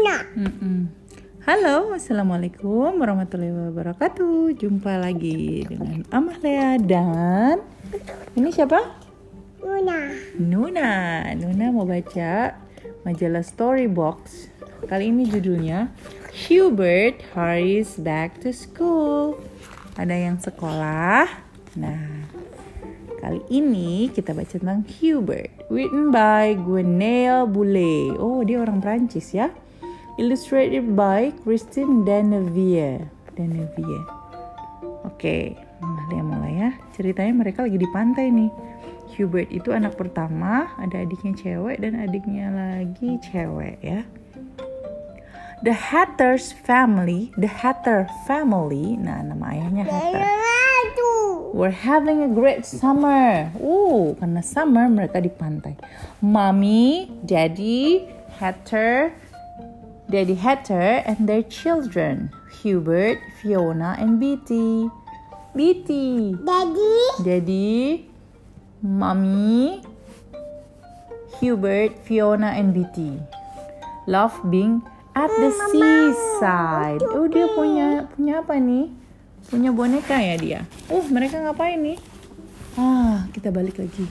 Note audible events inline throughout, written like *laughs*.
Nuna. Mm-mm. Halo, assalamualaikum warahmatullahi wabarakatuh. Jumpa lagi dengan Amalia dan ini siapa? Nuna. Nuna. Nuna mau baca majalah Storybox. Kali ini judulnya Hubert Hurries Back to School. Ada yang sekolah. Nah, kali ini kita baca tentang Hubert, written by Gwenaëlle Boulay. Oh, dia orang Prancis ya. Illustrated by Christine Denevier. Denevier. Oke, Amalia mulai ya. Ceritanya mereka lagi di pantai nih. Hubert itu anak pertama, ada adiknya cewek dan adiknya lagi cewek ya. The Hatters family, the Hatter family, nah nama ayahnya Hatter. We're having a great summer. Uh, karena summer mereka di pantai. Mommy, Daddy, Hatter, Daddy Hatter, and their children, Hubert, Fiona, and Beatty. Beatty. Daddy. Daddy, Mommy, Hubert, Fiona, and Beatty love being at the seaside. Oh dia punya punya apa nih? Punya boneka ya dia. Uh mereka ngapain nih? Ah kita balik lagi.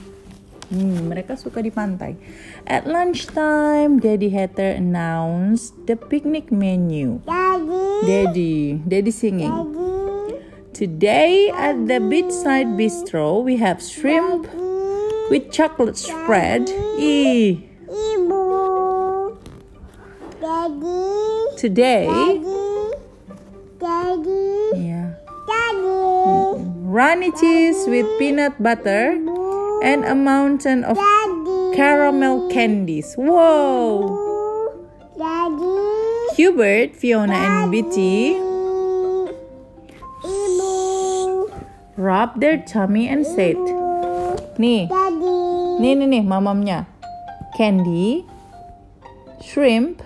Hmm, mereka suka di pantai. At lunchtime, Daddy Hatter announced the picnic menu. Daddy. Daddy, Daddy singing. Daddy. Today at the beachside bistro, we have shrimp with chocolate spread. Ih, Ibu. Daddy. today, Daddy. Daddy. yeah, Daddy. runny cheese with peanut butter and a mountain of Daddy. caramel candies. Whoa! Daddy. Hubert, Fiona, and Betty Ibu. rubbed their tummy and said, "Nih, Daddy. nih, nih, nih, mamamnya, candy, shrimp,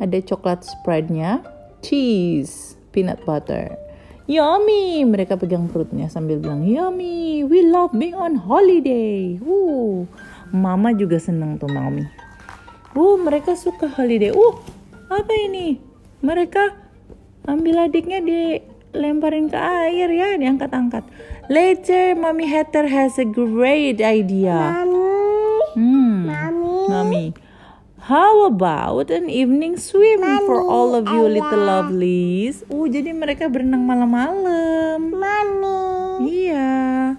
ada coklat spreadnya, cheese, peanut butter." Yummy! Mereka pegang perutnya sambil bilang, Yummy! We love being on holiday! Uh, Mama juga seneng tuh, Mami. Uh, mereka suka holiday. Uh, apa ini? Mereka ambil adiknya dilemparin ke air ya, diangkat-angkat. Later, Mommy Hatter has a great idea. Mami. Hmm, Mami. Mommy. How about an evening swim for all of you little lovelies? Uh, jadi mereka berenang malam-malam. Mami. Iya.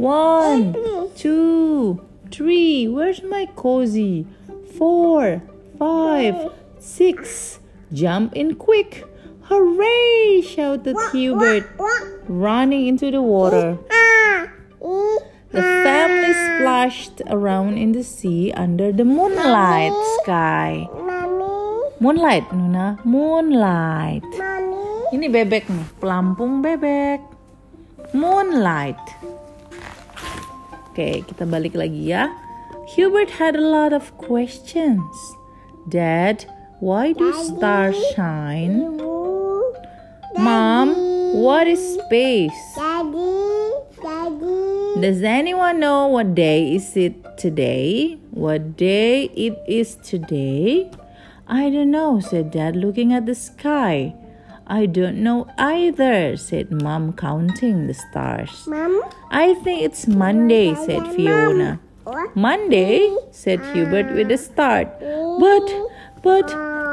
One, two, three. Where's my cozy? Four, five, six. Jump in quick. Hooray! shouted Hubert, running into the water. The family splashed around in the sea under the moonlight sky. Moonlight, Nuna. Moonlight. Ini bebek nih, pelampung bebek. Moonlight. Oke, kita balik lagi ya. Hubert had a lot of questions. Dad, why do stars shine? Mom, what is space? Does anyone know what day is it today? What day it is today? I don't know, said Dad, looking at the sky. I don't know either, said Mom, counting the stars. Mom. I think it's Monday, said Fiona. Monday, said Hubert with a start. But, but,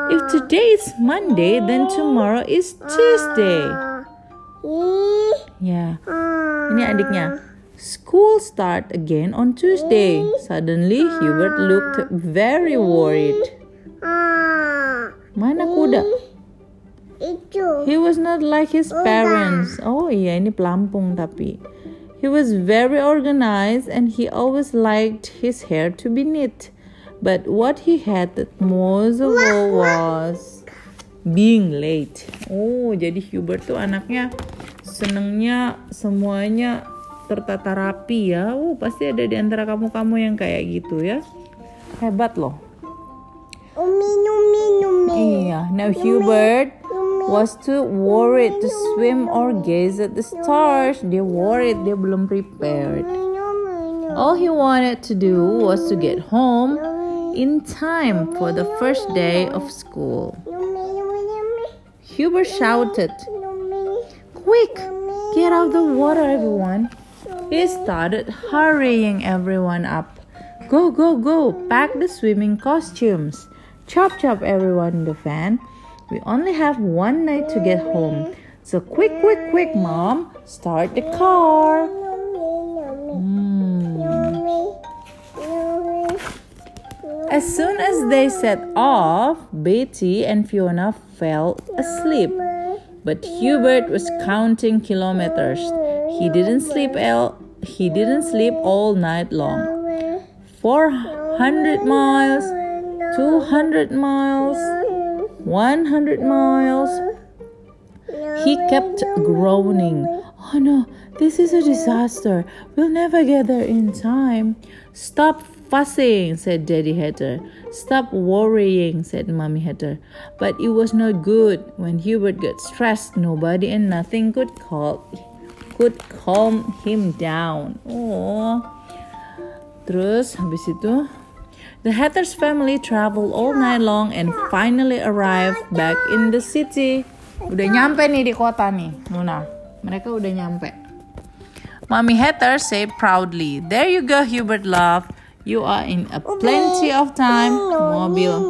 if today is Monday, then tomorrow is Tuesday. Yeah. Ah. Ini adiknya. School start again on Tuesday. Suddenly, Hubert looked very worried. Ah. Mana kuda? Itu. He was not like his parents. Oh iya, ini pelampung tapi. He was very organized and he always liked his hair to be neat. But what he hated most of all was being late. Oh, jadi Hubert tuh anaknya senengnya semuanya tertata rapi ya. Oh, pasti ada di antara kamu-kamu yang kayak gitu ya. Hebat loh. Umi, numi, numi. Iya, now Hubert was too worried to swim or gaze at the stars. Dia worried, dia belum prepared. All he wanted to do was to get home, in time for the first day of school. Hubert shouted, Quick, get out the water, everyone. He started hurrying everyone up. Go, go, go, pack the swimming costumes. Chop, chop, everyone in the van. We only have one night to get home. So quick, quick, quick, mom, start the car. Hmm. As soon as they set off, Betty and Fiona fell asleep. But Hubert was counting kilometers. He didn't sleep all, he didn't sleep all night long. 400 miles, 200 miles, 100 miles. He kept groaning. Oh no, this is a disaster. We'll never get there in time. Stop fussing, said Daddy Hatter. Stop worrying, said Mommy Hatter. But it was not good. When Hubert got stressed, nobody and nothing could call could calm him down. Oh. Terus habis itu The Hatter's family traveled all night long and finally arrived back in the city. Udah nyampe nih di kota nih, Nuna. Mereka udah nyampe. Mommy Hatter said proudly, There you go, Hubert love. You are in a plenty of time, mobil,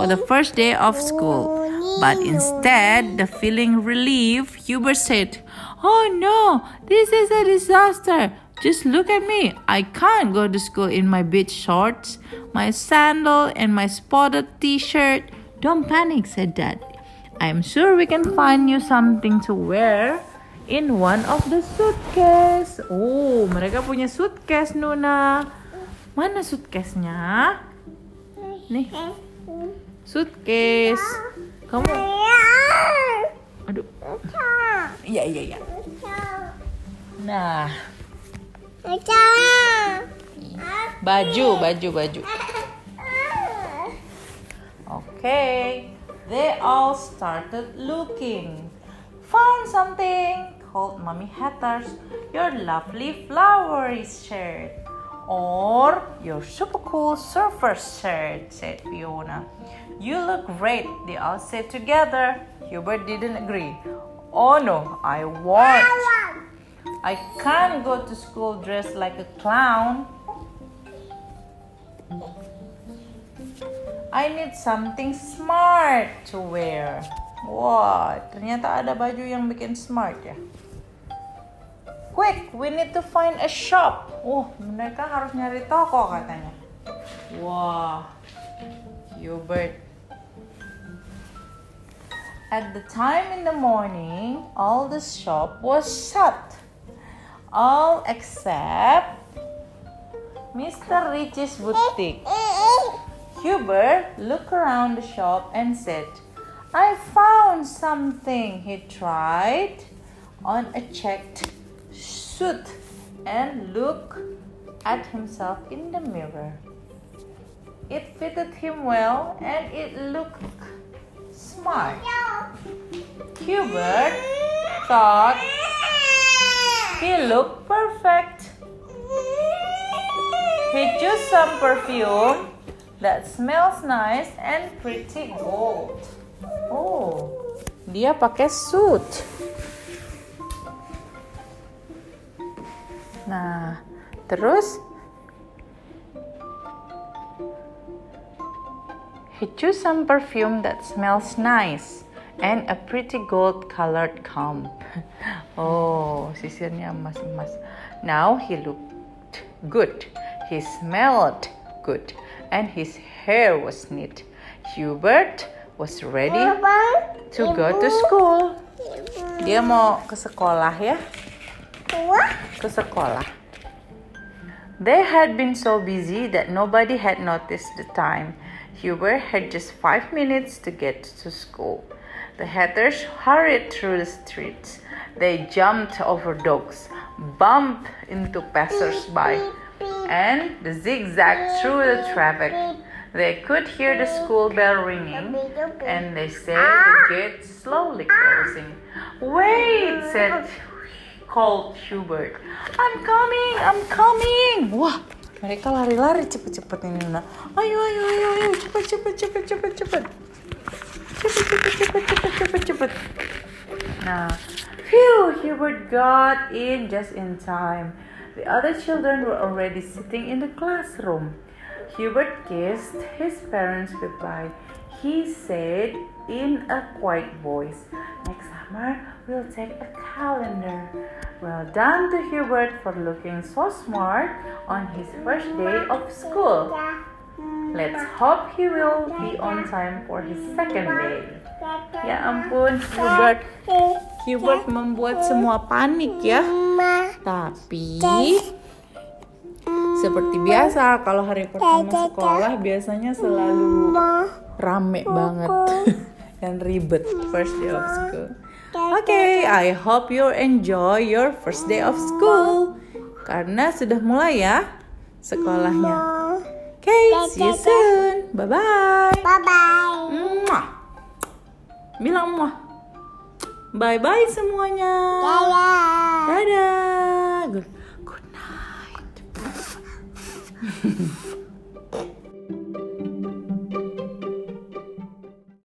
for the first day of school. But instead, the feeling relief, Hubert said, Oh no, this is a disaster. Just look at me. I can't go to school in my beach shorts, my sandal, and my spotted t shirt. Don't panic, said Dad. I'm sure we can find you something to wear in one of the suitcase. Oh, mereka punya suitcase, Nuna. Mana suitcase-nya? Nih, suitcase. Kamu, iya iya iya. Nah, baju, baju, baju. Okay, they all started looking. Found something, called Mommy Hatters. Your lovely flowery shirt. Or your super cool surfer shirt, said Fiona. You look great, they all said together. Hubert didn't agree. Oh no, I won't. I can't go to school dressed like a clown. I need something smart to wear. Wah, ternyata ada baju yang bikin smart ya. Quick, we need to find a shop. Oh, mereka harus nyari toko katanya. Wah, Hubert. At the time in the morning, all the shop was shut. All except Mr. Rich's boutique. Hubert looked around the shop and said, I found something. He tried on a checked suit and looked at himself in the mirror. It fitted him well and it looked smart. Hubert thought he looked perfect. He chose some perfume that smells nice and pretty gold. Oh, dia pakai suit. Nah, terus he chose some perfume that smells nice and a pretty gold colored comb. *laughs* oh, sisirnya emas-emas. Now he looked good. He smelled good and his hair was neat. Hubert was ready to go to school. Dia mau ke sekolah ya, ke sekolah. They had been so busy that nobody had noticed the time. Hubert had just five minutes to get to school. The Hatters hurried through the streets. They jumped over dogs, bumped into passers-by, and zigzagged through the traffic. They could hear the school bell ringing, and they said the ah! gate slowly closing. Wait, said called Hubert. I'm coming, I'm coming. Wah, Mereka lari-lari cepet-cepet ini Nuna. Ayo, ayo, ayo, ayo, cepet, cepet, cepet, cepet, cepet. Cepet, cepet, cepet, cepet, cepet, cepet. Nah, phew, Hubert got in just in time. The other children were already sitting in the classroom. Hubert kissed his parents goodbye. He said in a quiet voice, Next summer, we'll take a calendar. Well done to Hubert for looking so smart on his first day of school. Let's hope he will be on time for his second day. Ya ampun, Hubert. Hubert membuat semua panik ya. Tapi seperti biasa kalau hari pertama sekolah biasanya selalu rame banget *laughs* dan ribet first day of school. Oke, I hope you enjoy your first day of school karena sudah mulai ya sekolahnya. Oke, see you soon. Bye bye. Bye bye. Bilang muah. Bye bye semuanya. Dadah. Dadah. Good, good night. *laughs*